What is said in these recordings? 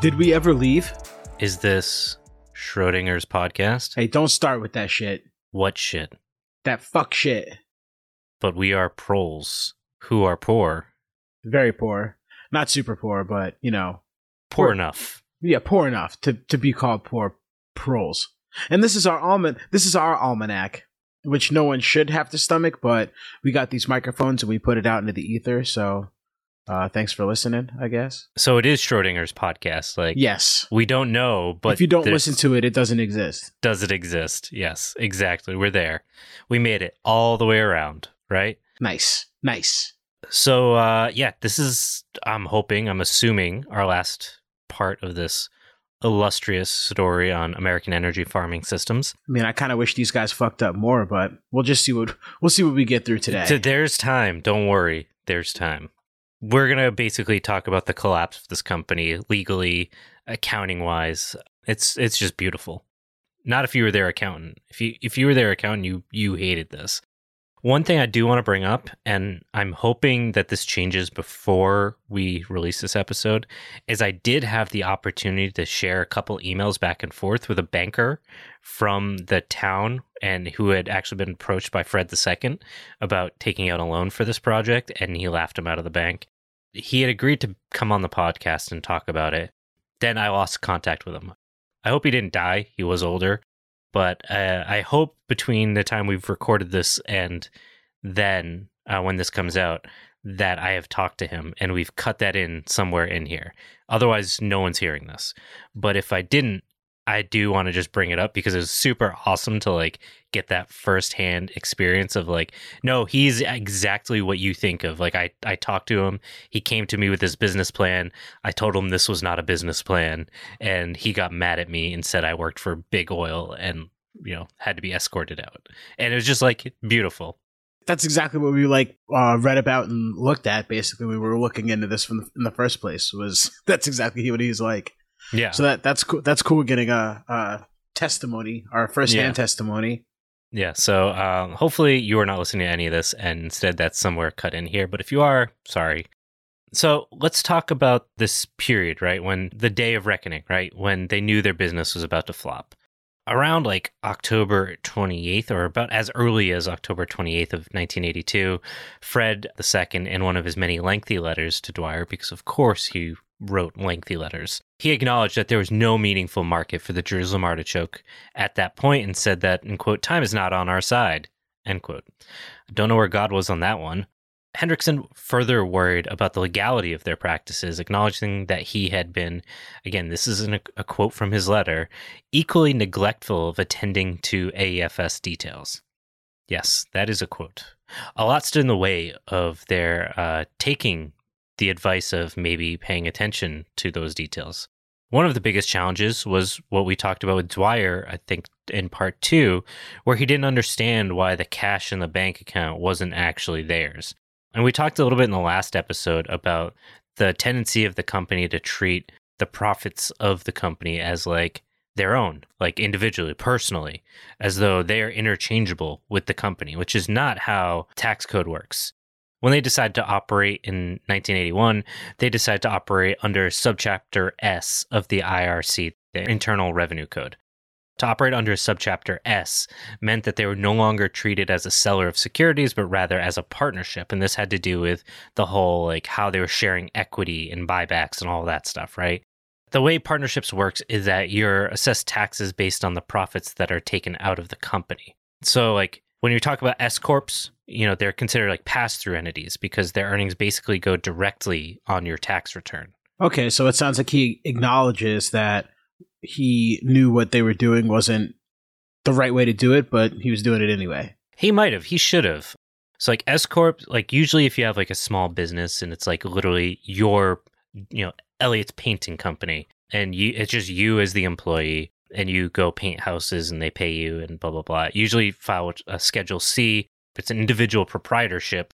Did we ever leave? Is this Schrodinger's podcast? Hey, don't start with that shit. What shit? That fuck shit. But we are proles who are poor. Very poor. Not super poor, but, you know, Poor Poor. enough. yeah, poor enough to, to be called poor proles. And this is our alman this is our almanac, which no one should have to stomach, but we got these microphones and we put it out into the ether, so uh thanks for listening, I guess. So it is Schrodinger's podcast. Like, Yes. we don't know, but if you don't listen to it, it doesn't exist. does it exist? Yes, exactly. We're there. We made it all the way around, right? Nice. Nice. So uh yeah, this is I'm hoping, I'm assuming our last part of this illustrious story on American energy farming systems. I mean, I kind of wish these guys fucked up more, but we'll just see what we'll see what we get through today. So there's time, don't worry. There's time. We're going to basically talk about the collapse of this company legally, accounting wise. It's it's just beautiful. Not if you were their accountant. If you if you were their accountant, you you hated this. One thing I do want to bring up, and I'm hoping that this changes before we release this episode, is I did have the opportunity to share a couple emails back and forth with a banker from the town and who had actually been approached by Fred II about taking out a loan for this project, and he laughed him out of the bank. He had agreed to come on the podcast and talk about it. Then I lost contact with him. I hope he didn't die. He was older. But uh, I hope between the time we've recorded this and then uh, when this comes out, that I have talked to him and we've cut that in somewhere in here. Otherwise, no one's hearing this. But if I didn't, I do want to just bring it up because it was super awesome to like get that firsthand experience of like, no, he's exactly what you think of. Like I, I talked to him. He came to me with his business plan. I told him this was not a business plan, and he got mad at me and said I worked for Big Oil and you know had to be escorted out. And it was just like beautiful. That's exactly what we like uh, read about and looked at. Basically, we were looking into this from the, in the first place. Was that's exactly what he's like. Yeah. So that that's cool. That's cool. Getting a, a testimony, our first hand Yeah. testimony. Yeah, so um, hopefully you are not listening to any of this, and instead that's somewhere cut in here. But if you are, sorry. So let's talk about this period, right? When the day of reckoning, right? When they knew their business was about to flop. Around like October 28th, or about as early as October 28th of 1982, Fred II, in one of his many lengthy letters to Dwyer, because of course he wrote lengthy letters, he acknowledged that there was no meaningful market for the Jerusalem artichoke at that point and said that, in quote, time is not on our side, end quote. I don't know where God was on that one. Hendrickson further worried about the legality of their practices, acknowledging that he had been, again, this is an, a quote from his letter, equally neglectful of attending to AEFS details. Yes, that is a quote. A lot stood in the way of their uh, taking the advice of maybe paying attention to those details. One of the biggest challenges was what we talked about with Dwyer, I think, in part two, where he didn't understand why the cash in the bank account wasn't actually theirs. And we talked a little bit in the last episode about the tendency of the company to treat the profits of the company as like their own, like individually, personally, as though they are interchangeable with the company, which is not how tax code works. When they decided to operate in 1981, they decided to operate under subchapter S of the IRC, the Internal Revenue Code. To operate under subchapter S meant that they were no longer treated as a seller of securities, but rather as a partnership. And this had to do with the whole like how they were sharing equity and buybacks and all that stuff, right? The way partnerships works is that you're assessed taxes based on the profits that are taken out of the company. So like when you talk about S corps, you know, they're considered like pass-through entities because their earnings basically go directly on your tax return. Okay, so it sounds like he acknowledges that he knew what they were doing wasn't the right way to do it, but he was doing it anyway. He might have. He should have. So like S corp, like usually if you have like a small business and it's like literally your, you know, Elliot's painting company, and you it's just you as the employee, and you go paint houses and they pay you and blah blah blah. Usually file a Schedule C. It's an individual proprietorship.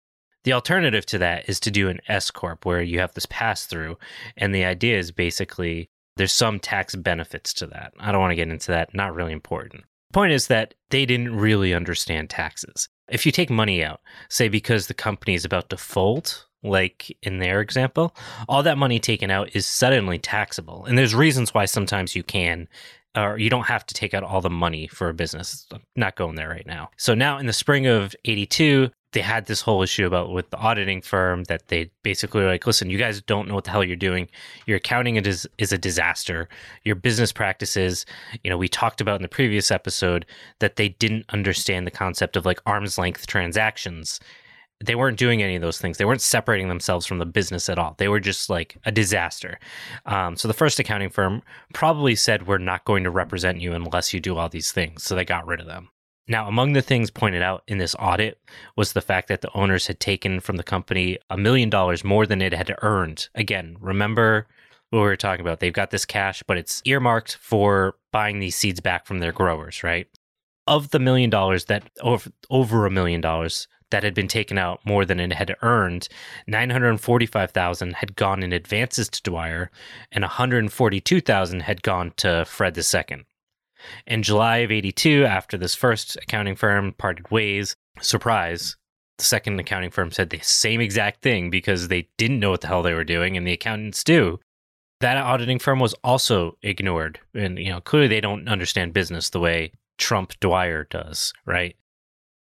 The alternative to that is to do an S corp where you have this pass through, and the idea is basically there's some tax benefits to that. I don't want to get into that. Not really important. Point is that they didn't really understand taxes. If you take money out, say because the company is about to fold, like in their example, all that money taken out is suddenly taxable. And there's reasons why sometimes you can or you don't have to take out all the money for a business. I'm not going there right now. So now in the spring of 82, they had this whole issue about with the auditing firm that they basically were like, listen, you guys don't know what the hell you're doing. Your accounting is is a disaster. Your business practices, you know, we talked about in the previous episode that they didn't understand the concept of like arm's length transactions. They weren't doing any of those things. They weren't separating themselves from the business at all. They were just like a disaster. Um, so the first accounting firm probably said, "We're not going to represent you unless you do all these things." So they got rid of them. Now, among the things pointed out in this audit was the fact that the owners had taken from the company a million dollars more than it had earned. Again, remember what we were talking about. They've got this cash, but it's earmarked for buying these seeds back from their growers, right? Of the million dollars that over, over a million dollars that had been taken out more than it had earned, 945,000 had gone in advances to Dwyer and 142,000 had gone to Fred II. In July of 82, after this first accounting firm parted ways, surprise, the second accounting firm said the same exact thing because they didn't know what the hell they were doing, and the accountants do. That auditing firm was also ignored. And, you know, clearly they don't understand business the way Trump Dwyer does, right?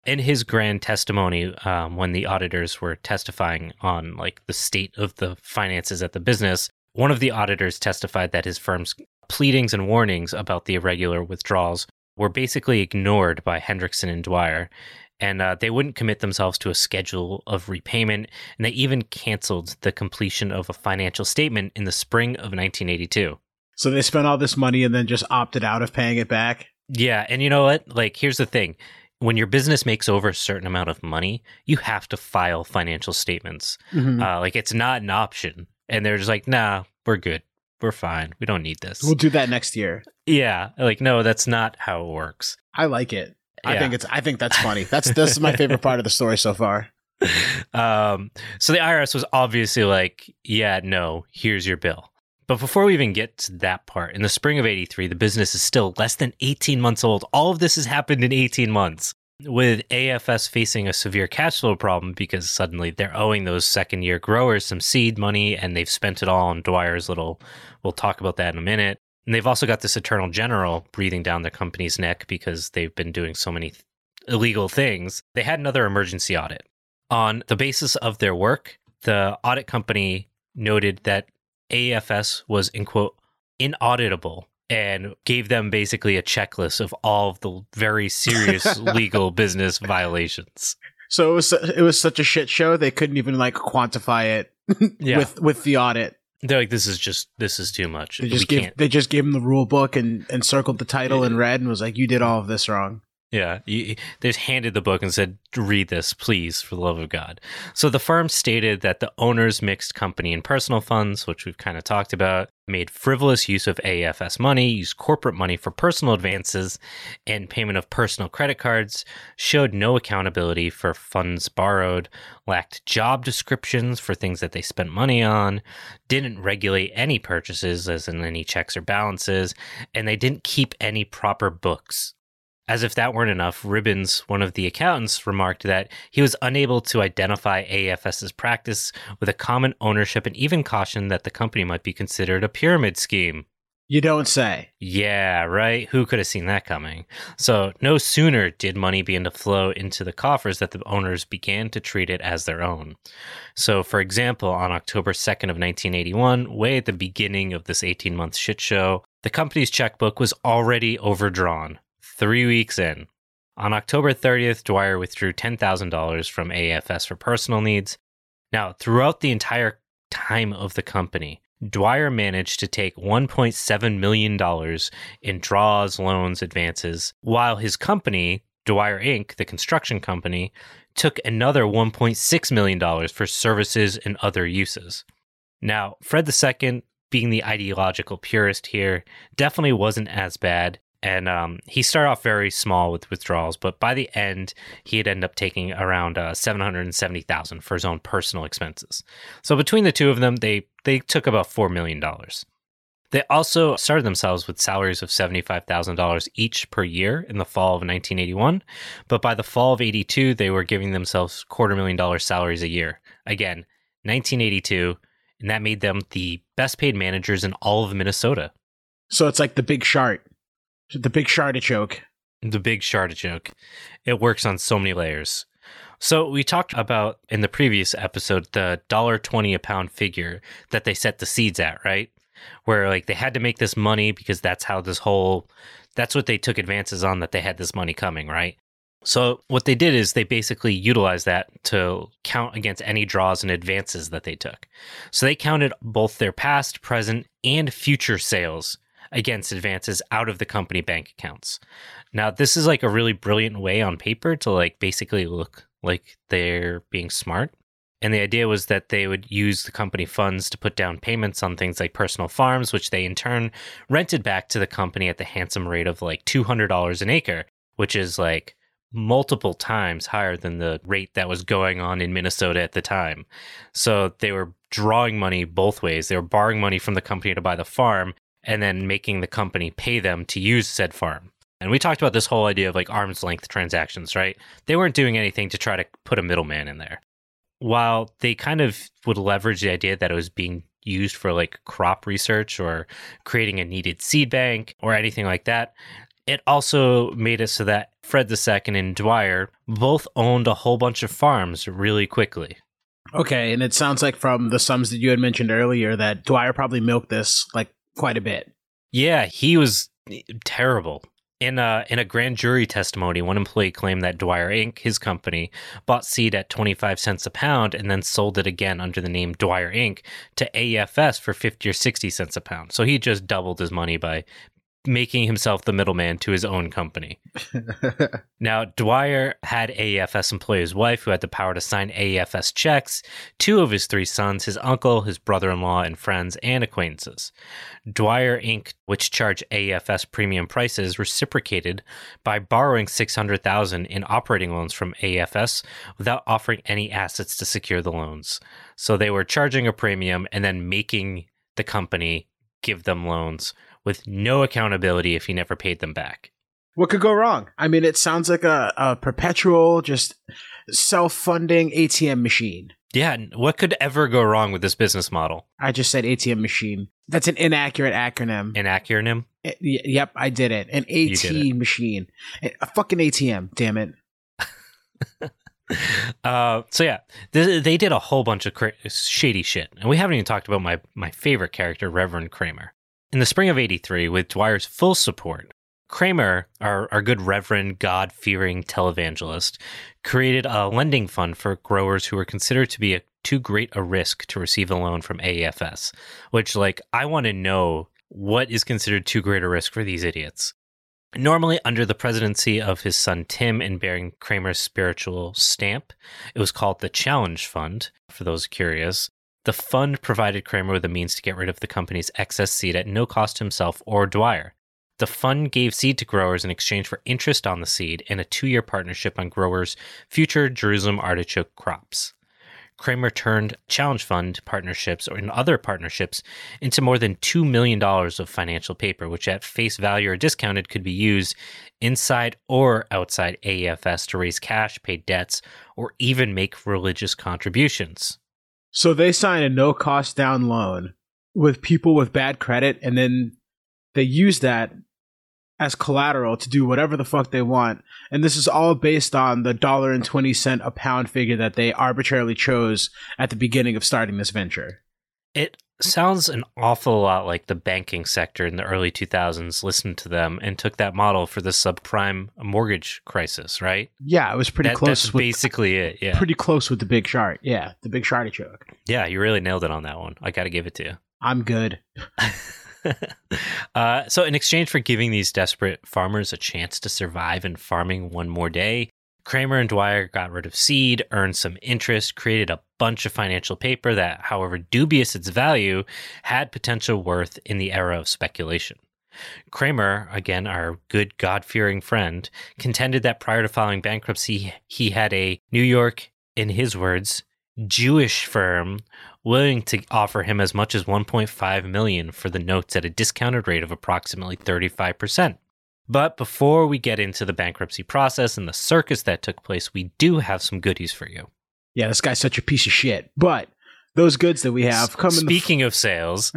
In his grand testimony, um, when the auditors were testifying on like the state of the finances at the business, one of the auditors testified that his firm's pleadings and warnings about the irregular withdrawals were basically ignored by Hendrickson and Dwyer, and uh, they wouldn't commit themselves to a schedule of repayment, and they even canceled the completion of a financial statement in the spring of 1982. So they spent all this money and then just opted out of paying it back. Yeah, and you know what? Like, here's the thing. When your business makes over a certain amount of money, you have to file financial statements. Mhm. Uh, like, it's not an option. And they're just like, nah, we're good. We're fine. We don't need this. We'll do that next year. Yeah, like no, that's not how it works. I like it. I Yeah. think it's. I think that's funny. That's this is my favorite part of the story so far. um, so the IRS was obviously like, yeah, no, here's your bill. But before we even get to that part, in the spring of 83, the business is still less than 18 months old. All of this has happened in 18 months. With AFS facing a severe cash flow problem because suddenly they're owing those second year growers some seed money and they've spent it all on Dwyer's little, we'll talk about that in a minute. And they've also got this Attorney general breathing down their company's neck because they've been doing so many th- illegal things. They had another emergency audit. On the basis of their work, the audit company noted that AFS was, in quote, inauditable and gave them basically a checklist of all of the very serious legal business violations. So it was. It was such a shit show. They couldn't even like quantify it Yeah. with with the audit. They're like, this is just, this is too much. They we just gave. can't. They just gave him the rule book and and circled the title in red and was like, "You did all of this wrong." Yeah, they just handed the book and said, "Read this, please, for the love of God." So the firm stated that the owners mixed company and personal funds, which we've kind of talked about, made frivolous use of AFS money, used corporate money for personal advances and payment of personal credit cards, showed no accountability for funds borrowed, lacked job descriptions for things that they spent money on, didn't regulate any purchases, as in any checks or balances, and they didn't keep any proper books. As if that weren't enough, Ribbons, one of the accountants, remarked that he was unable to identify AFS's practice with a common ownership and even cautioned that the company might be considered a pyramid scheme. You don't say. Yeah, right? Who could have seen that coming? So, no sooner did money begin to flow into the coffers that the owners began to treat it as their own. So, for example, on October 2nd of 1981, way at the beginning of this 18 month shit show, the company's checkbook was already overdrawn, three weeks in. On October 30th, Dwyer withdrew $10,000 from AFS for personal needs. Now, throughout the entire time of the company, Dwyer managed to take $1.7 million in draws, loans, advances, while his company, Dwyer Inc., the construction company, took another $1.6 million for services and other uses. Now, Fred II, being the ideological purist here, definitely wasn't as bad. And um, he started off very small with withdrawals, but by the end, he'd end up taking around uh, seven hundred and seventy thousand for his own personal expenses. So between the two of them, they they took about four million dollars. They also started themselves with salaries of $75,000 each per year in the fall of 1981. But by the fall of 82, they were giving themselves quarter million dollar salaries a year. Again, 1982, and that made them the best paid managers in all of Minnesota. So it's like the big shart, the big choke. The big Sharda joke. It works on so many layers. So we talked about in the previous episode the dollar twenty a pound figure that they set the seeds at, right? Where like they had to make this money because that's how this whole that's what they took advances on that they had this money coming, right? So what they did is they basically utilized that to count against any draws and advances that they took. So they counted both their past, present, and future sales against advances out of the company bank accounts. Now, this is like a really brilliant way on paper to like basically look like they're being smart. And the idea was that they would use the company funds to put down payments on things like personal farms, which they in turn rented back to the company at the handsome rate of like $200 an acre, which is like multiple times higher than the rate that was going on in Minnesota at the time. So they were drawing money both ways. They were borrowing money from the company to buy the farm and then making the company pay them to use said farm. And we talked about this whole idea of like arm's length transactions, right? They weren't doing anything to try to put a middleman in there. While they kind of would leverage the idea that it was being used for like crop research or creating a needed seed bank or anything like that, it also made it so that Fred II and Dwyer both owned a whole bunch of farms really quickly. Okay, and it sounds like from the sums that you had mentioned earlier that Dwyer probably milked this like quite a bit. Yeah, he was terrible. In a, in a grand jury testimony, one employee claimed that Dwyer Inc., his company, bought seed at 25 cents a pound and then sold it again under the name Dwyer Inc. to AFS for 50 or 60 cents a pound. So he just doubled his money by making himself the middleman to his own company. now, Dwyer had AEFS employ his wife, who had the power to sign AEFS checks, two of his three sons, his uncle, his brother in law, and friends and acquaintances. Dwyer Inc., which charged AEFS premium prices, reciprocated by borrowing 600000 in operating loans from AEFS without offering any assets to secure the loans. So they were charging a premium and then making the company give them loans with no accountability if he never paid them back. What could go wrong? I mean, it sounds like a, a perpetual, just self funding ATM machine. Yeah, what could ever go wrong with this business model? I just said ATM machine. That's an inaccurate acronym. An acronym? It, yep, I did it. An AT machine. A fucking ATM, damn it. uh, so yeah, they, they, did a whole bunch of cra- shady shit, and we haven't even talked about my my favorite character, Reverend Kramer. In the spring of 83, with Dwyer's full support, Kramer, our, our good reverend, God fearing televangelist, created a lending fund for growers who were considered to be a, too great a risk to receive a loan from AEFS. Which, like, I want to know what is considered too great a risk for these idiots. Normally, under the presidency of his son Tim and bearing Kramer's spiritual stamp, it was called the Challenge Fund, for those curious. The fund provided Kramer with a means to get rid of the company's excess seed at no cost to himself or Dwyer. The fund gave seed to growers in exchange for interest on the seed and a two year partnership on growers' future Jerusalem artichoke crops. Kramer turned Challenge Fund partnerships and other partnerships into more than $2 million of financial paper, which at face value or discounted could be used inside or outside AEFS to raise cash, pay debts, or even make religious contributions. So they sign a no cost down loan with people with bad credit, and then they use that as collateral to do whatever the fuck they want. And this is all based on the dollar and 20 cent a pound figure that they arbitrarily chose at the beginning of starting this venture. It sounds an awful lot like the banking sector in the early 2000s listened to them and took that model for the subprime mortgage crisis, right? Yeah, it was pretty that, close. That's with, basically it. Yeah, pretty close with the big shark. Yeah, the big shark joke. Yeah, you really nailed it on that one. I got to give it to you. I'm good. uh, so, in exchange for giving these desperate farmers a chance to survive in farming one more day, Kramer and Dwyer got rid of seed, earned some interest, created a bunch of financial paper that, however dubious its value, had potential worth in the era of speculation. Kramer, again our good God fearing friend, contended that prior to filing bankruptcy, he had a New York, in his words, Jewish firm willing to offer him as much as 1.5 million for the notes at a discounted rate of approximately 35%. But before we get into the bankruptcy process and the circus that took place, we do have some goodies for you. Yeah, this guy's such a piece of shit. But those goods that we have come in the Speaking of sales,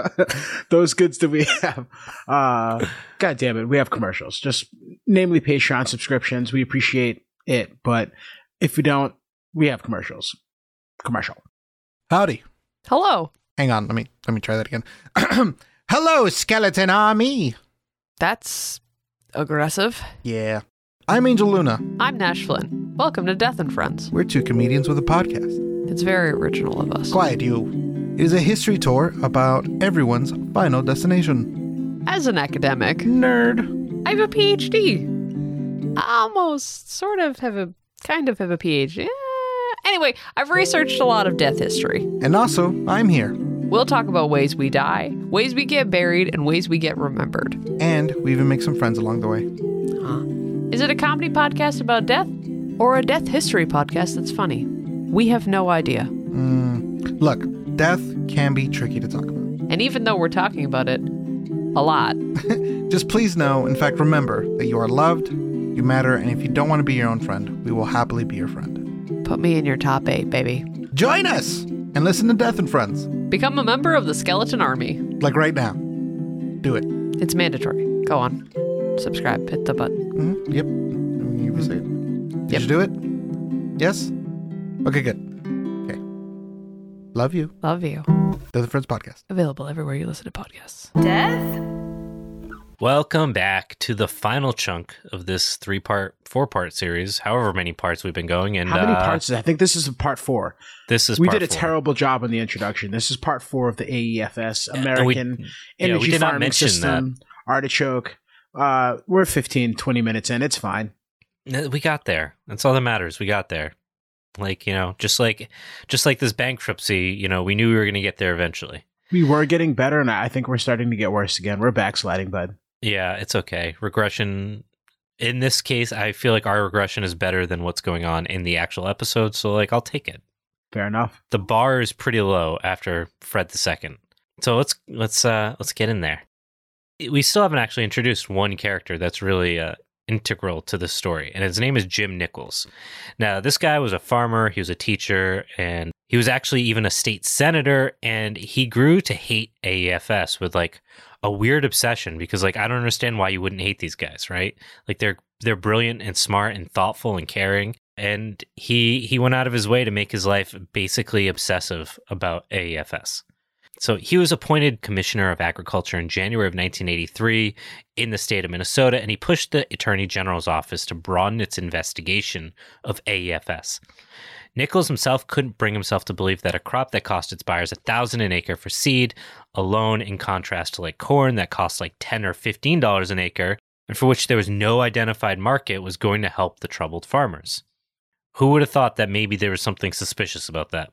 those goods that we have. Uh, God damn it, we have commercials. Just namely Patreon subscriptions. We appreciate it, but if we don't, we have commercials. Commercial. Howdy. Hello. Hang on, let me let me try that again. Hello, skeleton army. That's aggressive. Yeah. I'm Angel Luna. I'm Nash Flynn. Welcome to Death and Friends. We're two comedians with a podcast. It's very original of us. Quiet you. It is a history tour about everyone's final destination. As an academic, Nerd. I have a PhD. I almost sort of have a kind of have a PhD. Eh, Anyway, I've researched a lot of death history. And also, I'm here. We'll talk about ways we die, ways we get buried, and ways we get remembered. And we even make some friends along the way. Huh. Is it a comedy podcast about death or a death history podcast that's funny? We have no idea. Mm, look, death can be tricky to talk about. And even though we're talking about it a lot, Just please know, in fact, remember that you are loved, you matter, and if you don't want to be your own friend, we will happily be your friend. put me in your top eight, baby. Join us and listen to Death and Friends, Become a member of the Skeleton Army. like right now. Do it. It's mandatory. Go on. Subscribe. Hit the button. hmm Yep. You say it. Did Yep. you do it? Yes? Okay, good. Okay. Love you. Love you. Death and Friends podcast. Available everywhere you listen to podcasts. Death? Welcome back to the final chunk of this three part, four part series, however many parts we've been going. And How many uh, parts? Is I think this is part four. This is we did a four. terrible job on the introduction. This is part four of the AEFS we- American yeah, we Energy not Farming System Artichoke. Uh, we're 15, 20 minutes in. It's fine. Uh, We got there. That's all that matters. We got there. Like you know, just like just like this bankruptcy, you know, we knew we were going to get there eventually. We were getting better, and I think we're starting to get worse again. We're backsliding, bud. Yeah, it's okay. Regression. In this case, I feel like our regression is better than what's going on in the actual episode. So, like, I'll take it. Fair enough. The bar is pretty low after Fred the Second. So let's let's uh let's get in there. We still haven't actually introduced one character that's really uh, integral to the story, and his name is Jim Nichols. Now, this guy was a farmer, he was a teacher, and he was actually even a state senator, and he grew to hate AEFS with like a weird obsession because like I don't understand why you wouldn't hate these guys, right? Like they're they're brilliant and smart and thoughtful and caring. And he he went out of his way to make his life basically obsessive about AEFS. So he was appointed Commissioner of Agriculture in January of 1983 in the state of Minnesota, and he pushed the Attorney General's office to broaden its investigation of AEFS. Nichols himself couldn't bring himself to believe that a crop that cost its buyers a thousand an acre for seed, alone in contrast to like corn that costs like ten or fifteen dollars an acre, and for which there was no identified market, was going to help the troubled farmers. Who would have thought that maybe there was something suspicious about that?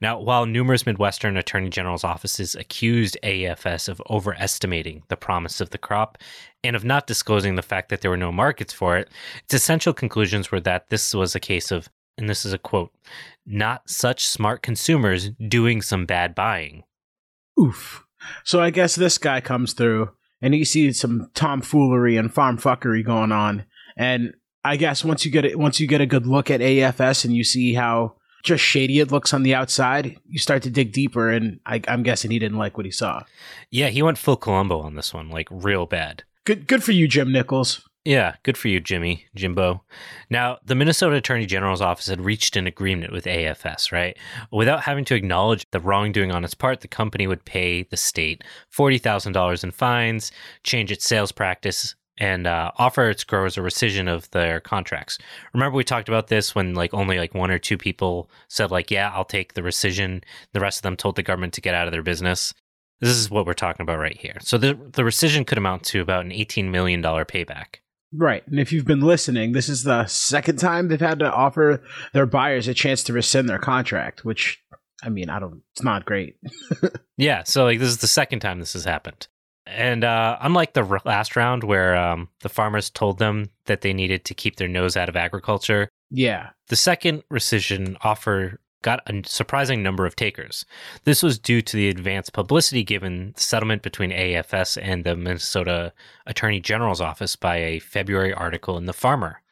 Now, while numerous Midwestern attorney general's offices accused AFS of overestimating the promise of the crop and of not disclosing the fact that there were no markets for it, its essential conclusions were that this was a case of, and this is a quote, not such smart consumers doing some bad buying. Oof. So I guess this guy comes through, and he sees some tomfoolery and farm fuckery going on, and I guess once you get it, once you get a good look at AFS and you see how just shady it looks on the outside, you start to dig deeper, and I, I'm guessing he didn't like what he saw. Yeah, he went full Columbo on this one, like real bad. Good, good for you, Jim Nichols. Yeah, good for you, Jimmy, Jimbo. Now, the Minnesota Attorney General's office had reached an agreement with AFS, right? Without having to acknowledge the wrongdoing on its part, the company would pay the state $40,000 in fines, change its sales practice, and uh, offer its growers a rescission of their contracts. Remember, we talked about this when like only like one or two people said like, "Yeah, I'll take the rescission." The rest of them told the government to get out of their business. This is what we're talking about right here. So the the rescission could amount to about an eighteen million dollar payback. Right. And if you've been listening, this is the second time they've had to offer their buyers a chance to rescind their contract, which, I mean, I don't, it's not great. Yeah, so like this is the second time this has happened. And uh, unlike the last round where um, the farmers told them that they needed to keep their nose out of agriculture, Yeah. the second rescission offer got a surprising number of takers. This was due to the advanced publicity given the settlement between AFS and the Minnesota Attorney General's office by a February article in The Farmer.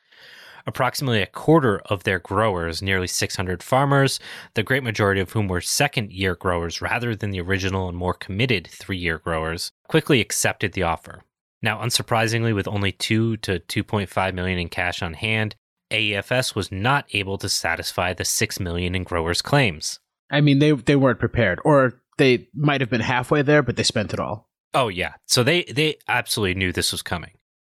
Approximately a quarter of their growers, nearly 600 farmers, the great majority of whom were second year growers rather than the original and more committed three year growers, quickly accepted the offer. Now, unsurprisingly, with only 2 to 2.5 million in cash on hand, AEFS was not able to satisfy the 6 million in growers' claims. I mean, they they weren't prepared, or they might have been halfway there, but they spent it all. Oh yeah. So they they absolutely knew this was coming.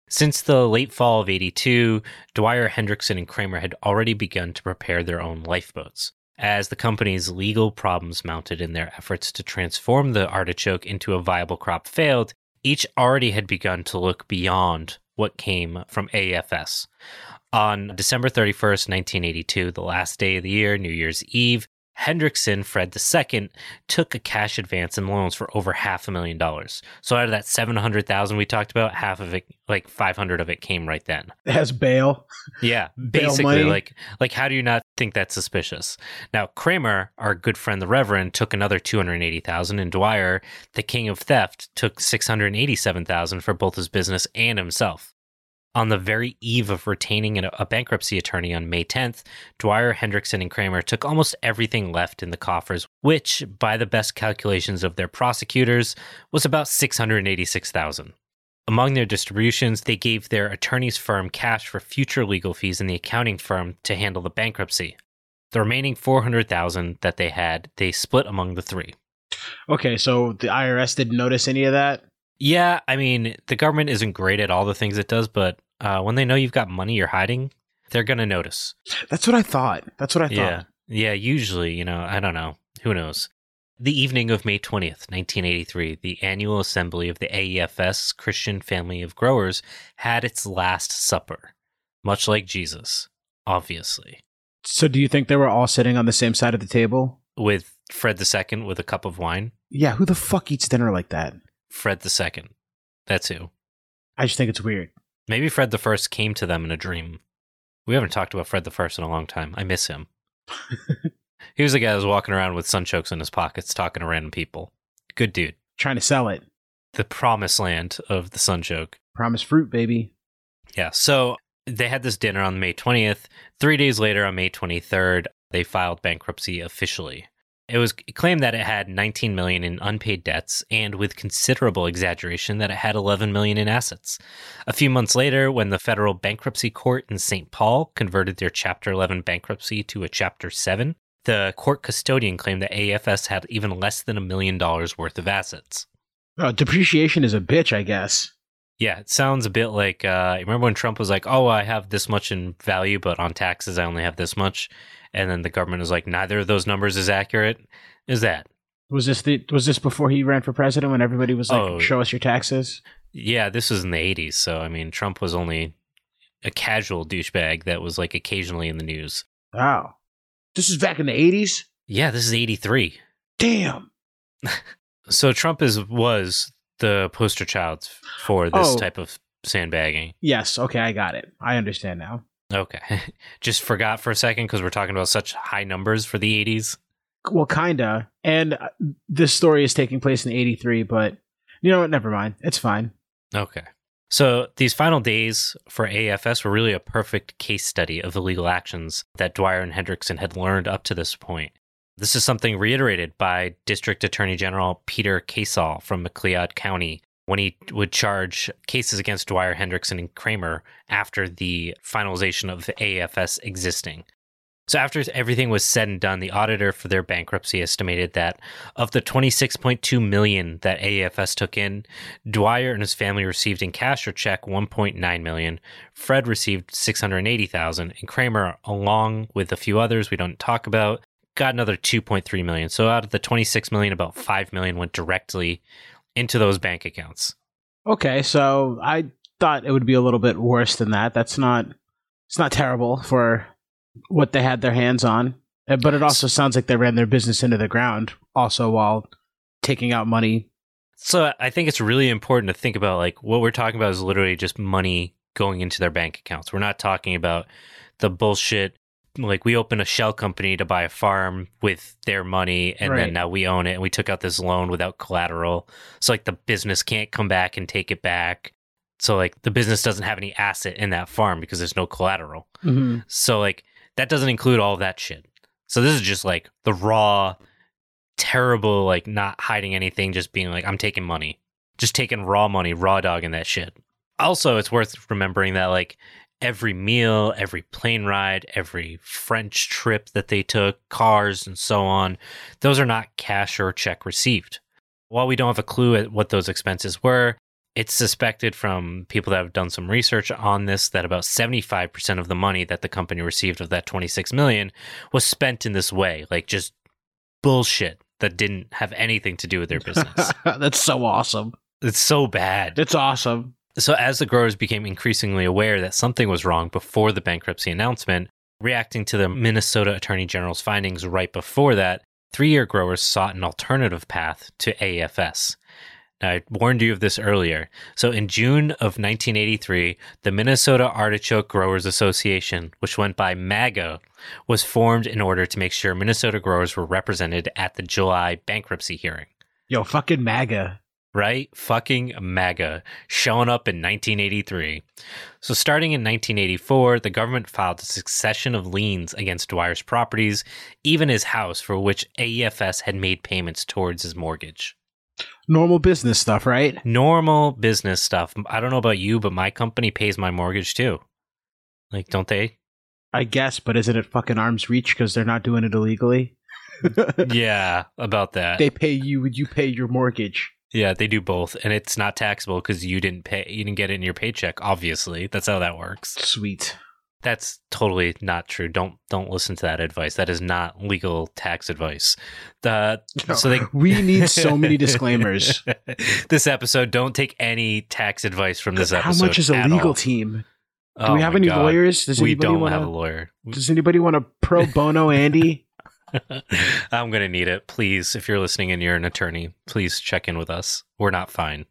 Since the late fall of 82, Dwyer, Hendrickson, and Kramer had already begun to prepare their own lifeboats. As the company's legal problems mounted in their efforts to transform the artichoke into a viable crop failed, each already had begun to look beyond what came from AFS. On December 31st, 1982, the last day of the year, New Year's Eve, Hendrickson, Fred II, took a cash advance and loans for over half a million dollars. So out of that 700,000 we talked about, half of it, like 500 of it came right then. As bail. Yeah, basically money. like like how do you not think that's suspicious? Now, Kramer, our good friend the Reverend, took another 280,000 and Dwyer, the king of theft, took 687,000 for both his business and himself. On the very eve of retaining a bankruptcy attorney on May 10th, Dwyer, Hendrickson, and Kramer took almost everything left in the coffers, which, by the best calculations of their prosecutors, was about 686,000. Among their distributions, they gave their attorney's firm cash for future legal fees and the accounting firm to handle the bankruptcy. The remaining 400,000 that they had, they split among the three. Okay, so the IRS didn't notice any of that. Yeah, I mean, the government isn't great at all the things it does, but uh, when they know you've got money you're hiding, they're going to notice. That's what I thought. That's what I thought. Yeah. Yeah, usually, you know, I don't know. Who knows? The evening of May 20th, 1983, the annual assembly of the AEFS Christian Family of Growers had its last supper, much like Jesus, obviously, So, do you think they were all sitting on the same side of the table? with Fred II with a cup of wine. Yeah. Who the fuck eats dinner like that? Fred II. That's who. I just think it's weird. Maybe Fred I came to them in a dream. We haven't talked about Fred I in a long time. I miss him. he was the guy that was walking around with sunchokes in his pockets talking to random people. Good dude. Trying to sell it. The promised land of the sunchoke. Promise fruit, baby. Yeah. So they had this dinner on May 20th. Three days later, on May 23rd, they filed bankruptcy officially. It was claimed that it had 19 million in unpaid debts and with considerable exaggeration that it had 11 million in assets. A few months later, when the federal bankruptcy court in St. Paul converted their chapter 11 bankruptcy to a chapter 7, the court custodian claimed that AFS had even less than a million dollars worth of assets. Oh, depreciation is a bitch, I guess. Yeah, it sounds a bit like uh, remember when Trump was like, "Oh, I have this much in value, but on taxes I only have this much," and then the government is like, "Neither of those numbers is accurate." Is that? Was this the was this before he ran for president when everybody was like, Oh. "Show us your taxes"? Yeah, this was in the '80s, so I mean, Trump was only a casual douchebag that was like occasionally in the news. Wow, this is back in the eighties. Yeah, this is '83. Damn. So Trump is was the poster child for this Oh. type of sandbagging. Yes. Okay, I got it. I understand now. Okay, just forgot for a second because we're talking about such high numbers for the '80s. Well, kinda. And uh, this story is taking place in '83, but you know what? Never mind. It's fine. Okay. So these final days for AFS were really a perfect case study of the legal actions that Dwyer and Hendrickson had learned up to this point. This is something reiterated by District Attorney General Peter Casall from McLeod County when he would charge cases against Dwyer, Hendrickson, and Kramer after the finalization of the AFS existing. So after everything was said and done, the auditor for their bankruptcy estimated that of the 26.2 million that AFS took in, Dwyer and his family received in cash or check 1.9 million. Fred received 680,000 and Kramer along with a few others we don't talk about got another 2.3 million. So out of the 26 million about 5 million went directly into those bank accounts. Okay, so I thought it would be a little bit worse than that. That's not. It's not terrible for what they had their hands on, Uh, but it also sounds like they ran their business into the ground. Also, while taking out money. So I think it's really important to think about like what we're talking about is literally just money going into their bank accounts. We're not talking about the bullshit like we opened a shell company to buy a farm with their money and Right. then now we own it and we took out this loan without collateral. So like the business can't come back and take it back. So like the business doesn't have any asset in that farm because there's no collateral. Mhm. So like that doesn't include all that shit. So this is just like the raw, terrible, like not hiding anything, just being like, I'm taking money. Just taking raw money, raw dog in that shit. Also, it's worth remembering that like every meal, every plane ride, every French trip that they took, cars and so on, those are not cash or check received. While we don't have a clue at what those expenses were, it's suspected from people that have done some research on this that about 75% of the money that the company received of that 26 million was spent in this way, like just bullshit that didn't have anything to do with their business. That's so awesome. it's so bad. It's awesome. So, as the growers became increasingly aware that something was wrong before the bankruptcy announcement, reacting to the Minnesota Attorney General's findings right before that, three year growers sought an alternative path to AFS. Now, I warned you of this earlier. So, in June of 1983, the Minnesota Artichoke Growers Association, which went by MAGA, was formed in order to make sure Minnesota growers were represented at the July bankruptcy hearing Yo, fucking MAGA. Right? Fucking MAGA showing up in 1983. So, starting in 1984, the government filed a succession of liens against Dwyer's properties, even his house, for which AEFS had made payments towards his mortgage. Normal business stuff, right? Normal business stuff. I don't know about you, but my company pays my mortgage too. Like, don't they? I guess, but isn't it fucking arm's reach because they're not doing it illegally? yeah, about that. They pay you, would you pay your mortgage? Yeah, they do both, and it's not taxable because you didn't pay. You didn't get it in your paycheck. Obviously, that's how that works. Sweet. That's totally not true. Don't don't listen to that advice. That is not legal tax advice. The so they we need so many disclaimers. this episode don't take any tax advice from this episode. How much is a legal all. team? Do Oh we have any God. lawyers? Does We anybody don't wanna, have a lawyer. Does anybody want to pro bono Andy? I'm gonna need it. Please, if you're listening and you're an attorney, please check in with us. We're not fine.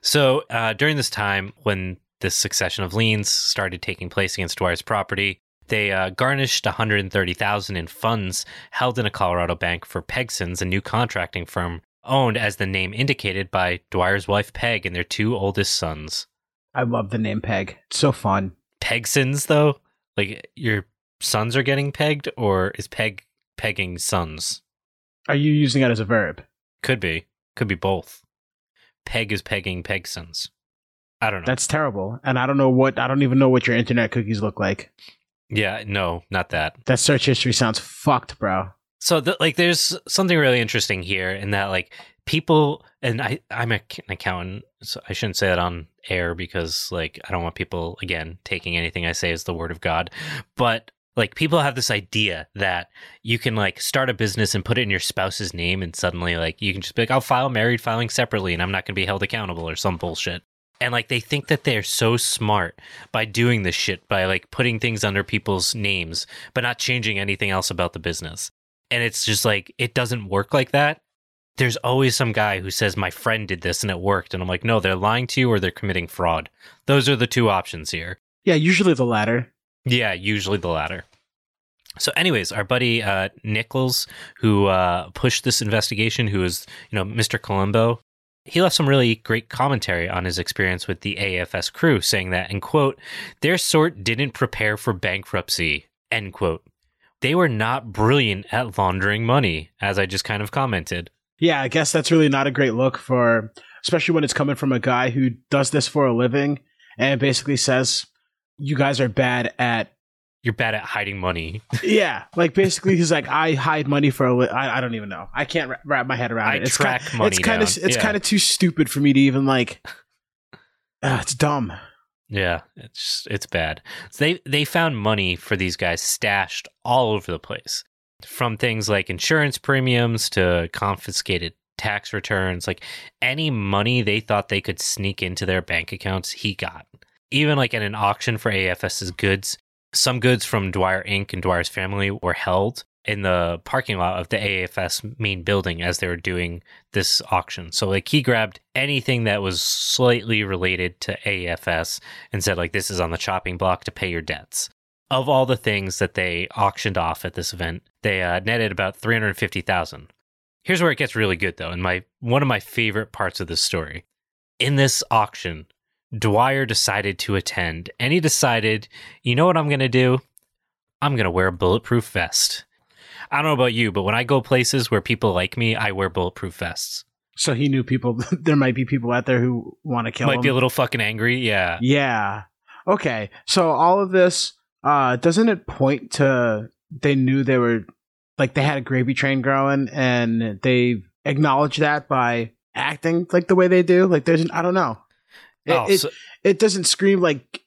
So uh, during this time, when this succession of liens started taking place against Dwyer's property, they uh, garnished 130,000 in funds held in a Colorado bank for Pegsons, a new contracting firm owned, as the name indicated, by Dwyer's wife Peg and their two oldest sons. I love the name Peg. It's so fun. Pegsons, though, like your sons are getting pegged, or is Peg pegging sons? Are you using it as a verb? Could be. Could be both. Peg is pegging Pegsons. I don't know. That's terrible. And I don't know what I don't even know what your internet cookies look like. yeah, no, not that. That search history sounds fucked, bro. So, the, like, there's something really interesting here in that, like, people, and I, I'm a, an accountant, so I shouldn't say that on air because, like, I don't want people, again, taking anything I say as the word of God. But, like, people have this idea that you can, like, start a business and put it in your spouse's name, and suddenly, like, you can just be like, I'll file married filing separately, and I'm not going to be held accountable or some bullshit. And, like, they think that they're so smart by doing this shit, by, like, putting things under people's names, but not changing anything else about the business and it's just like it doesn't work like that there's always some guy who says my friend did this and it worked and i'm like no they're lying to you or they're committing fraud those are the two options here Yeah, usually the latter. Yeah usually the latter. So anyways our buddy uh, nichols who uh, pushed this investigation who is you know mr Columbo he left some really great commentary on his experience with the afs crew saying that and quote their sort didn't prepare for bankruptcy end quote. They were not brilliant at laundering money as i just kind of commented. Yeah, I guess that's really not a great look for, especially when it's coming from a guy who does this for a living and basically says, you guys are bad at. you're bad at hiding money Yeah, like basically he's like, I hide money for a li- I, I don't even know. I can't wra- wrap my head around I it. It's track kind, money It's kind of it's Yeah. kind of too stupid for me to even like. Uh, it's dumb. Yeah, it's it's bad. So they they found money for these guys stashed all over the place, from things like insurance premiums to confiscated tax returns. Like any money they thought they could sneak into their bank accounts, he got. Even like in an auction for AFS's goods, some goods from Dwyer Inc. and Dwyer's family were held in the parking lot of the AFS main building as they were doing this auction. So like he grabbed anything that was slightly related to AFS and said like this is on the chopping block to pay your debts. Of all the things that they auctioned off at this event, they uh, netted about 350,000. Here's where it gets really good though, and my one of my favorite parts of this story. In this auction, Dwyer decided to attend, and he decided, you know what I'm going to do? I'm going to wear a bulletproof vest. I don't know about you, but when I go places where people like me, I wear bulletproof vests. So he knew people. there might be people out there who want to kill Might him. Might be a little fucking angry. Yeah. yeah. Okay. So all of this, uh, doesn't it point to they knew they were like they had a gravy train growing, and they acknowledged that by acting like the way they do. Like there's, I don't know. It, Oh, it, it doesn't scream like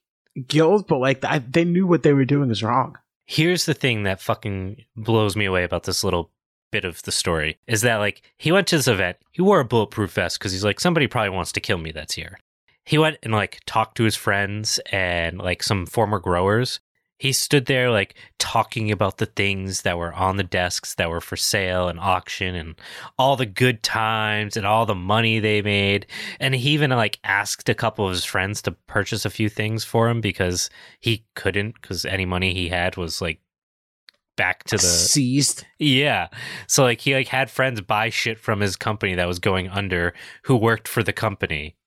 guilt, but like I, they knew what they were doing is wrong. here's the thing that fucking blows me away about this little bit of the story is that like he went to this event. He wore a bulletproof vest because he's like somebody probably wants to kill me that's here. He went and like talked to his friends and like some former growers he stood there like talking about the things that were on the desks that were for sale and auction and all the good times and all the money they made and he even like asked a couple of his friends to purchase a few things for him because he couldn't because any money he had was like back to the seized. yeah so like he like had friends buy shit from his company that was going under who worked for the company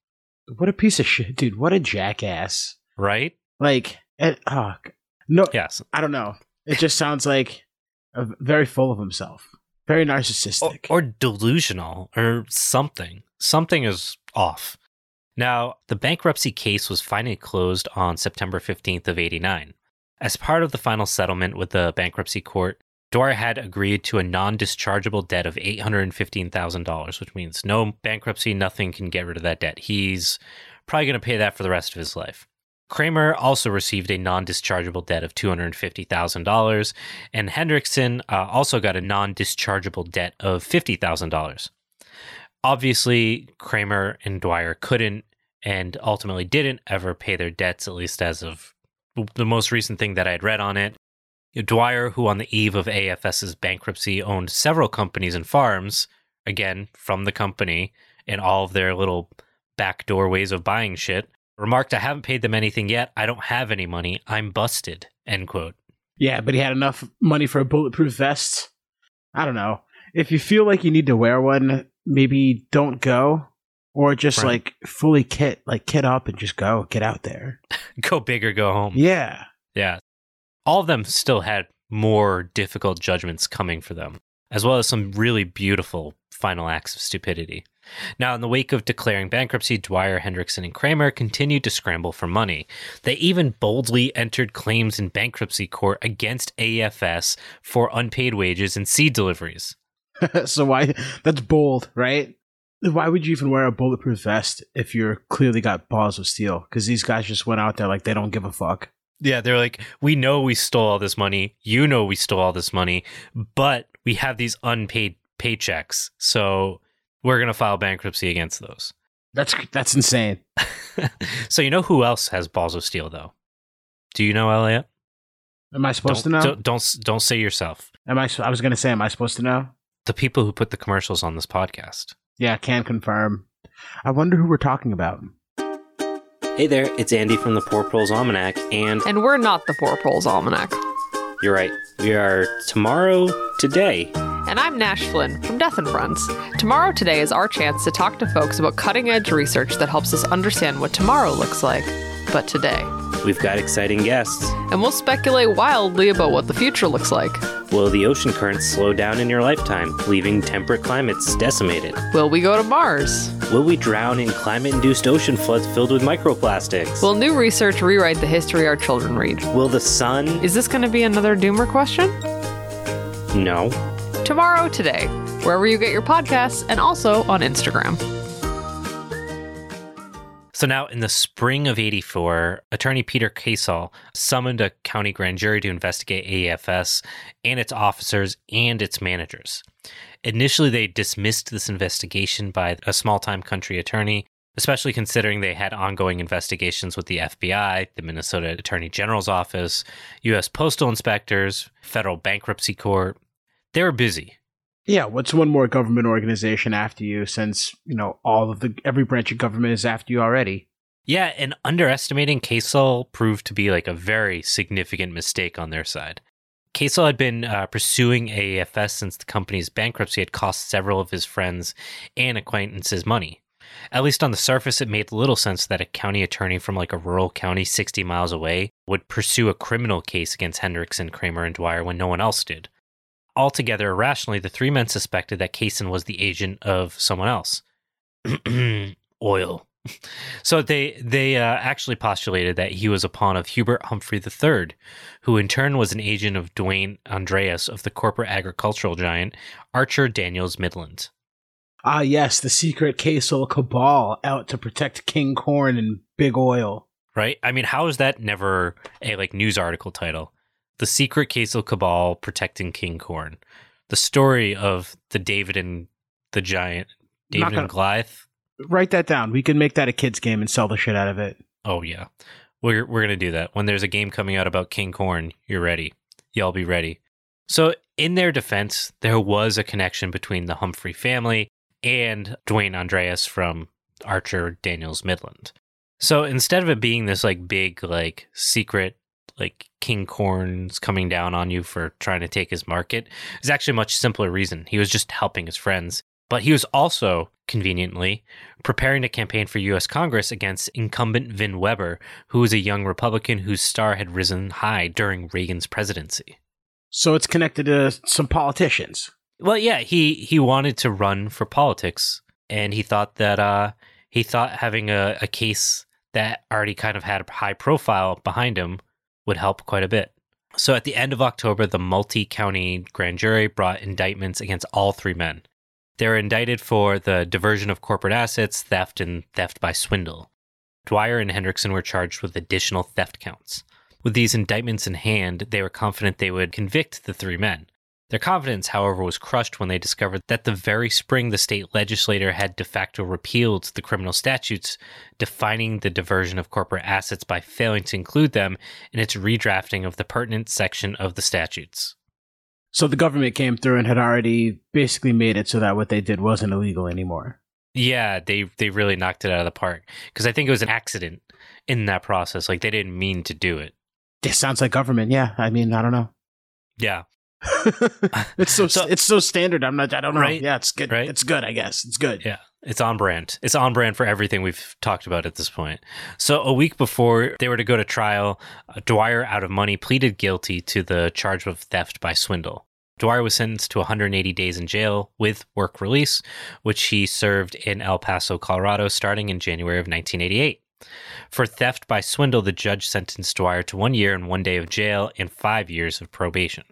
What a piece of shit, dude! What a jackass! right Like, it, oh, g- no, yes I don't know. It just sounds like a, very full of himself, very narcissistic. or delusional or something something is off now the bankruptcy case was finally closed on september 15th of 89 as part of the final settlement with the bankruptcy court Dwyer had agreed to a non-dischargeable debt of $815,000, which means no bankruptcy, nothing can get rid of that debt. He's probably going to pay that for the rest of his life. Kramer also received a non-dischargeable debt of $250,000, and Hendrickson uh, also got a non-dischargeable debt of $50,000. Obviously, Kramer and Dwyer couldn't and ultimately didn't ever pay their debts, at least as of the most recent thing that I had read on it. Dwyer, who on the eve of AFS's bankruptcy owned several companies and farms, again from the company, and all of their little backdoor ways of buying shit, remarked, I haven't paid them anything yet. I don't have any money. I'm busted. End quote. yeah, but he had enough money for a bulletproof vest. I don't know. If you feel like you need to wear one, maybe don't go, or just Right. like fully kit, like kit up and just go, get out there. Go big or go home. Yeah. Yeah. All of them still had more difficult judgments coming for them, as well as some really beautiful final acts of stupidity. Now, in the wake of declaring bankruptcy, Dwyer, Hendrickson, and Kramer continued to scramble for money. They even boldly entered claims in bankruptcy court against AFS for unpaid wages and seed deliveries. so why? That's bold, right? Why would you even wear a bulletproof vest if you're clearly got balls of steel? Because these guys just went out there like they don't give a fuck. Yeah, they're like, we know we stole all this money. You know we stole all this money, but we have these unpaid paychecks. So we're going to file bankruptcy against those. That's that's insane. so you know who else has balls of steel, though? Do you know, Elliot? Am I supposed don't, to know? Don't, don't don't say yourself. Am I? I was gonna say, am I supposed to know? The people who put the commercials on this podcast. Yeah, can confirm. I wonder who we're talking about. Hey there, it's Andy from the Poor Proles Almanac, and And we're not the Poor Proles Almanac. you're right, we are tomorrow today. And I'm Nash Flynn from Death and Friends. Tomorrow Today is our chance to talk to folks about cutting edge research that helps us understand what tomorrow looks like, but today. We've got exciting guests. And we'll speculate wildly about what the future looks like. Will the ocean currents slow down in your lifetime, leaving temperate climates decimated? Will we go to Mars? Will we drown in climate induced ocean floods filled with microplastics? Will new research rewrite the history our children read? Will the sun? Is this going to be another doomer question? No. Tomorrow Today, wherever you get your podcasts, and also on Instagram. So now, in the spring of 84, attorney Peter Casal summoned a county grand jury to investigate AFS and its officers and its managers. Initially, they dismissed this investigation by a small time country attorney, especially considering they had ongoing investigations with the FBI, the Minnesota Attorney General's Office, U.S. Postal Inspectors, Federal Bankruptcy Court. They were busy. Yeah, what's one more government organization after you? Since you know all of the every branch of government is after you already. Yeah, and underestimating Casel proved to be like a very significant mistake on their side. Casel had been uh, pursuing AAFS since the company's bankruptcy had cost several of his friends and acquaintances money. At least on the surface, it made little sense that a county attorney from like a rural county 60 miles away would pursue a criminal case against Hendrickson, Kramer, and Dwyer when no one else did. Altogether, irrationally, the three men suspected that Kaysen was the agent of someone else. Oil. So they they uh, actually postulated that he was a pawn of Hubert Humphrey III, who in turn was an agent of Dwayne Andreas of the corporate agricultural giant Archer Daniels Midland. Ah, yes, the secret Kasel cabal out to protect King Corn and Big Oil. Right? I mean, how is that never a like news article title? The secret Kasel cabal protecting King Corn. The story of the David and the giant, David gonna- and Goliath. Write that down. We can make that a kids game and sell the shit out of it. Oh yeah, we're we're gonna do that when there's a game coming out about King Corn. You're ready. Y'all be ready. So in their defense, there was a connection between the Humphrey family and Dwayne Andreas from Archer Daniels Midland. So instead of it being this like big like secret like King Corn's coming down on you for trying to take his market, it's actually a much simpler reason. He was just helping his friends. But he was also, conveniently, preparing to campaign for U.S. Congress against incumbent Vin Weber, who was a young Republican whose star had risen high during Reagan's presidency. So it's connected to some politicians. Well, yeah, he he wanted to run for politics, and he thought that uh, he thought having a, a case that already kind of had a high profile behind him would help quite a bit. So at the end of October, the multi-county grand jury brought indictments against all three men. They were indicted for the diversion of corporate assets, theft, and theft by swindle. Dwyer and Hendrickson were charged with additional theft counts. With these indictments in hand, they were confident they would convict the three men. Their confidence, however, was crushed when they discovered that the very spring the state legislature had de facto repealed the criminal statutes defining the diversion of corporate assets by failing to include them in its redrafting of the pertinent section of the statutes. So the government came through and had already basically made it so that what they did wasn't illegal anymore. Yeah, they they really knocked it out of the park because I think it was an accident in that process. Like they didn't mean to do it. This sounds like government. Yeah, I mean, I don't know. Yeah, it's so, So- it's so standard. I'm not. I don't know. Right? Yeah, it's good. Right? It's good. I guess it's good. Yeah, it's on brand. It's on brand for everything we've talked about at this point. So, a week before they were to go to trial, Dwyer, out of money, pleaded guilty to the charge of theft by swindle. Dwyer was sentenced to 180 days in jail with work release, which he served in El Paso, Colorado, starting in January of 1988. For theft by swindle, the judge sentenced Dwyer to one year and one day of jail and five years of probation.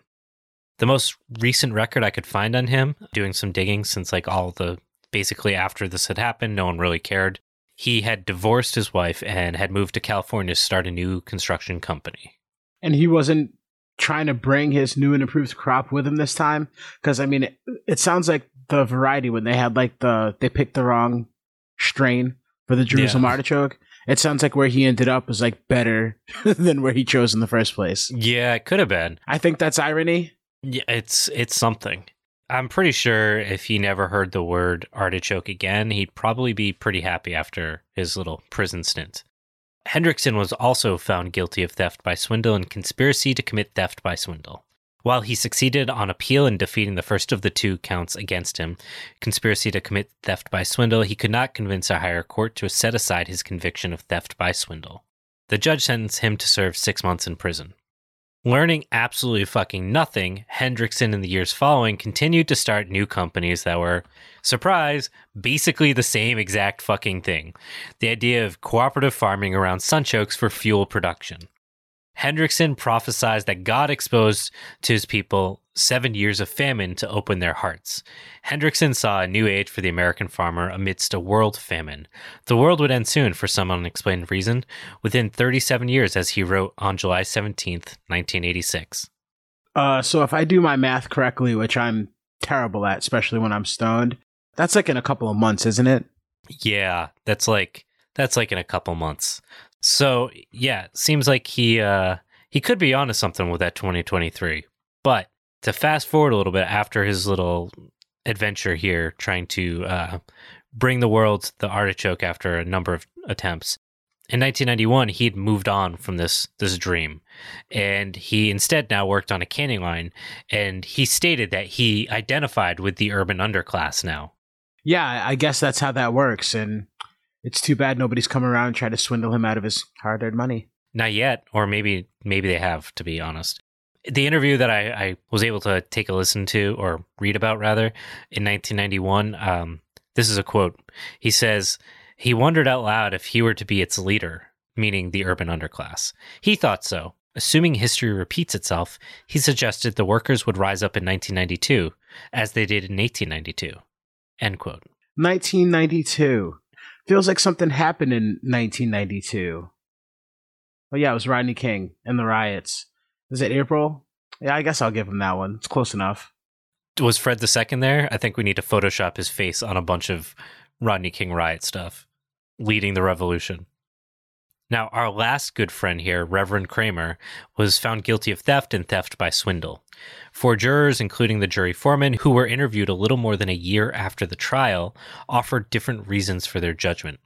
The most recent record I could find on him, doing some digging since like all the basically after this had happened, no one really cared. He had divorced his wife and had moved to California to start a new construction company. And he wasn't trying to bring his new and improved crop with him this time because I mean, it, it sounds like the variety when they had like the they picked the wrong strain for the Jerusalem Yeah. artichoke. It sounds like where he ended up was like better than where he chose in the first place. Yeah, it could have been. I think that's irony. Yeah, it's it's something. I'm pretty sure if he never heard the word artichoke again, he'd probably be pretty happy after his little prison stint. Hendrickson was also found guilty of theft by swindle and conspiracy to commit theft by swindle. While he succeeded on appeal in defeating the first of the two counts against him, conspiracy to commit theft by swindle, he could not convince a higher court to set aside his conviction of theft by swindle. The judge sentenced him to serve six months in prison. Learning absolutely fucking nothing, Hendrickson in the years following continued to start new companies that were, surprise, basically the same exact fucking thing. The idea of cooperative farming around sunchokes for fuel production. Hendrickson prophesied that God exposed to his people seven years of famine to open their hearts. Hendrickson saw a new age for the American farmer amidst a world famine. The world would end soon for some unexplained reason, within 37 years, as he wrote on July 17th, 1986. Uh, so if I do my math correctly, which I'm terrible at, especially when I'm stoned, that's like in a couple of months, isn't it? Yeah, that's like that's like in a couple months. So yeah, seems like he uh he could be onto something with that 2023. But to fast forward a little bit after his little adventure here, trying to uh, bring the world the artichoke after a number of attempts. In 1991, he'd moved on from this this dream, and he instead now worked on a canning line. And he stated that he identified with the urban underclass now. yeah, I guess that's how that works. And it's too bad nobody's come around and tried to swindle him out of his hard earned money. Not yet, or maybe maybe they have, to be honest. The interview that I, I was able to take a listen to or read about rather in 1991, um, this is a quote. He says he wondered out loud if he were to be its leader, meaning the urban underclass. He thought so. Assuming history repeats itself, he suggested the workers would rise up in 1992, as they did in 1892. End quote. 1992. Feels like something happened in 1992. Oh, yeah, it was Rodney King and the riots. Is it April? Yeah, I guess I'll give him that one. It's close enough. Was Fred the second there? I think we need to Photoshop his face on a bunch of Rodney King riot stuff, leading the revolution. Now, our last good friend here, Reverend Kramer, was found guilty of theft and theft by swindle. Four jurors, including the jury foreman, who were interviewed a little more than a year after the trial, offered different reasons for their judgment.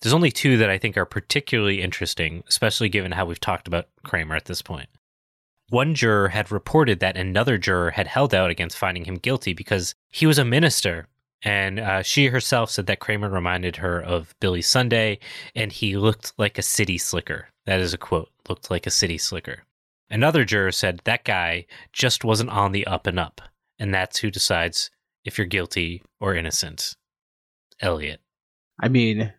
There's only two that I think are particularly interesting, especially given how we've talked about Kramer at this point. One juror had reported that another juror had held out against finding him guilty because he was a minister and uh, she herself said that Kramer reminded her of Billy Sunday, and he looked like a city slicker. That is a quote, looked like a city slicker. Another juror said that guy just wasn't on the up and up, and that's who decides if you're guilty or innocent. Elliot. I mean,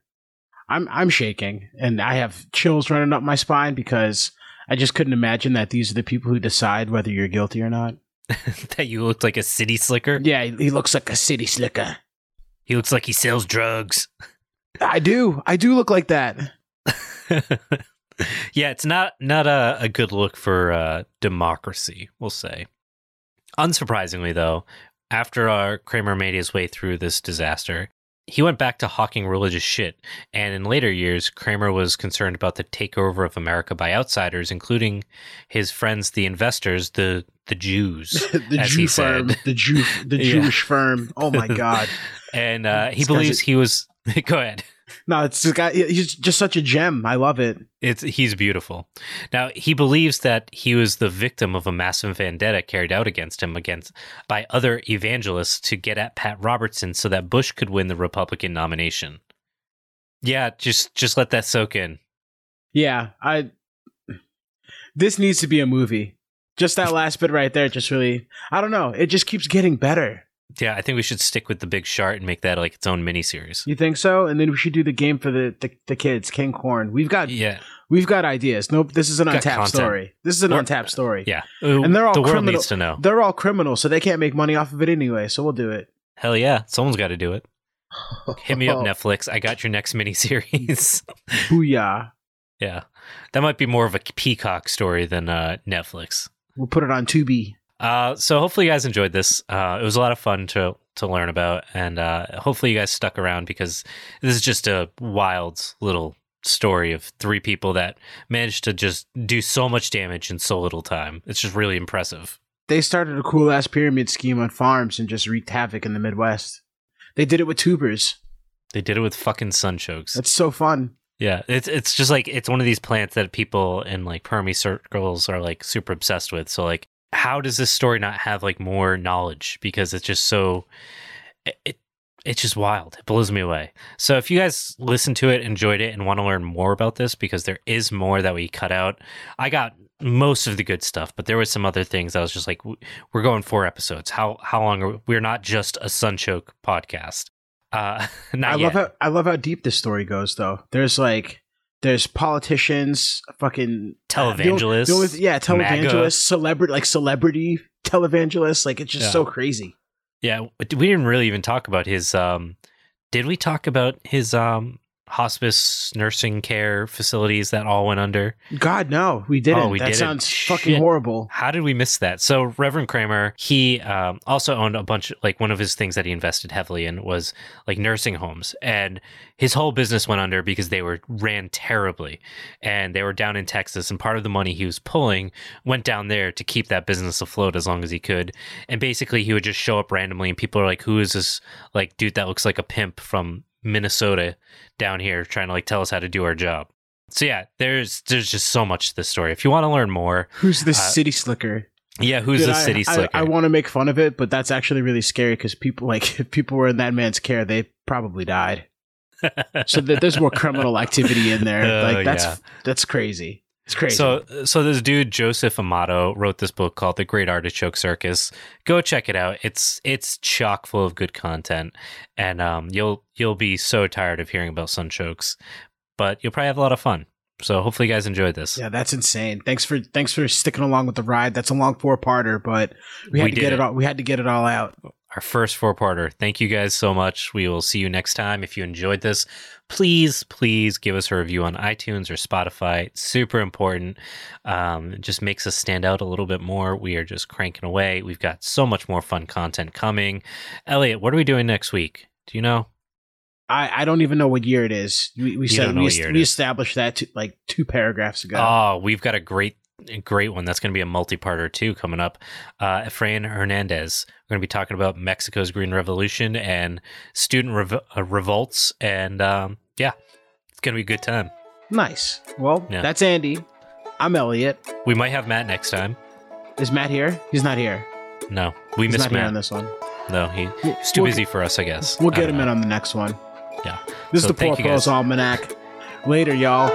I'm I'm shaking and I have chills running up my spine because I just couldn't imagine that these are the people who decide whether you're guilty or not. that you looked like a city slicker? Yeah, he looks like a city slicker. He looks like he sells drugs. I do. I do look like that. yeah, it's not not a, a good look for uh, democracy, we'll say. Unsurprisingly, though, after uh, Kramer made his way through this disaster, he went back to hawking religious shit. And in later years, Kramer was concerned about the takeover of America by outsiders, including his friends, the investors, the the Jews, the Jew firm, said. the Jew, the Yeah. Jewish firm. Oh my god! And uh, he believes he was. Go ahead. No, it's this guy. He's just such a gem. I love it. It's he's beautiful. Now he believes that he was the victim of a massive vendetta carried out against him against by other evangelists to get at Pat Robertson so that Bush could win the Republican nomination. Yeah, just just let that soak in. Yeah, I. This needs to be a movie. Just that last bit right there, just really. I don't know. It just keeps getting better. Yeah, I think we should stick with the Big Shart and make that like its own mini series. You think so? And then we should do the game for the the, the kids, King Corn. We've got Yeah, we've got ideas. Nope, this is an Got untapped content. story. This is an Or- untapped story. yeah. And they're all the world criminal- needs to know. They're all criminals, so they can't make money off of it anyway. So we'll do it. Hell yeah, someone's got to do it. Hit me up, Netflix. I got your next miniseries. Booyah! yeah, that might be more of a Peacock story than uh, Netflix. We'll put it on Tubi. Uh, so hopefully you guys enjoyed this. Uh, it was a lot of fun to to learn about, and uh, hopefully you guys stuck around because this is just a wild little story of three people that managed to just do so much damage in so little time. It's just really impressive. They started a cool ass pyramid scheme on farms and just wreaked havoc in the Midwest. They did it with tubers. They did it with fucking sunchokes. That's so fun. Yeah, it's it's just like it's one of these plants that people in like permy circles are like super obsessed with. So like, how does this story not have like more knowledge? Because it's just so it, it it's just wild. It blows me away. So if you guys listened to it, enjoyed it, and want to learn more about this, because there is more that we cut out. I got most of the good stuff, but there was some other things I was just like, we're going four episodes. How how long are we? we're not just a sunchoke podcast. Uh, not I yet. love how I love how deep this story goes though. There's like there's politicians, fucking uh, the only- Televangelists, the only- yeah, MAGA. televangelists, celebrity like celebrity televangelists. Like it's just Yeah. so crazy. Yeah, we didn't really even talk about his. Um, did we talk about his um, hospice nursing care facilities that all went under? God no, we didn't. Oh, we that didn't. sounds fucking Shit. horrible. How did we miss that? So Reverend Kramer, he um, also owned a bunch. Like one of his things that he invested heavily in was like nursing homes, and his whole business went under because they were ran terribly, and they were down in Texas. And part of the money he was pulling went down there to keep that business afloat as long as he could. And basically, he would just show up randomly, and people are like, "Who is this like dude that looks like a pimp from Minnesota down here trying to like tell us how to do our job?" So yeah, there's there's just so much to this story. If you want to learn more, Who's this Uh, city slicker? Yeah, who's Dude, the I- city I, slicker? I, want to make fun of it, but that's actually really scary because people like if people were in that man's care, they probably died. So th- there's more criminal activity in there. Oh, like that's yeah. that's crazy. It's crazy. So, so this dude Joseph Amato wrote this book called The Great Artichoke Circus. Go check it out. It's it's chock full of good content, and um, you'll you'll be so tired of hearing about sunchokes, but you'll probably have a lot of fun. So hopefully, you guys enjoyed this. yeah, that's insane. Thanks for thanks for sticking along with the ride. That's a long four parter, but we had We to get it. it. all. We had to get it all out. Our first four parter. Thank you guys so much. We will see you next time. If you enjoyed this, please please give us a review on iTunes or Spotify. It's super important. Um, it just makes us stand out a little bit more. We are just cranking away. We've got so much more fun content coming. Elliot, what are we doing next week? Do you know? I, I don't even know what year it is. We, we said we, it we established that two, like two paragraphs ago. Oh, we've got a great, a great one. That's going to be a multi-parter too coming up. Uh, Efrain Hernandez. We're going to be talking about Mexico's Green Revolution and student rev- uh, revolts, and um, yeah, it's going to be a good time. nice. Well, Yeah. that's Andy. I'm Elliot. We might have Matt next time. Is Matt here? He's not here. No, we He's miss not here on this one. No, he, he's too we'll- busy for us, I guess. We'll get him in on the next one. Yeah. This So is the Poor guys. Almanac. Later, y'all.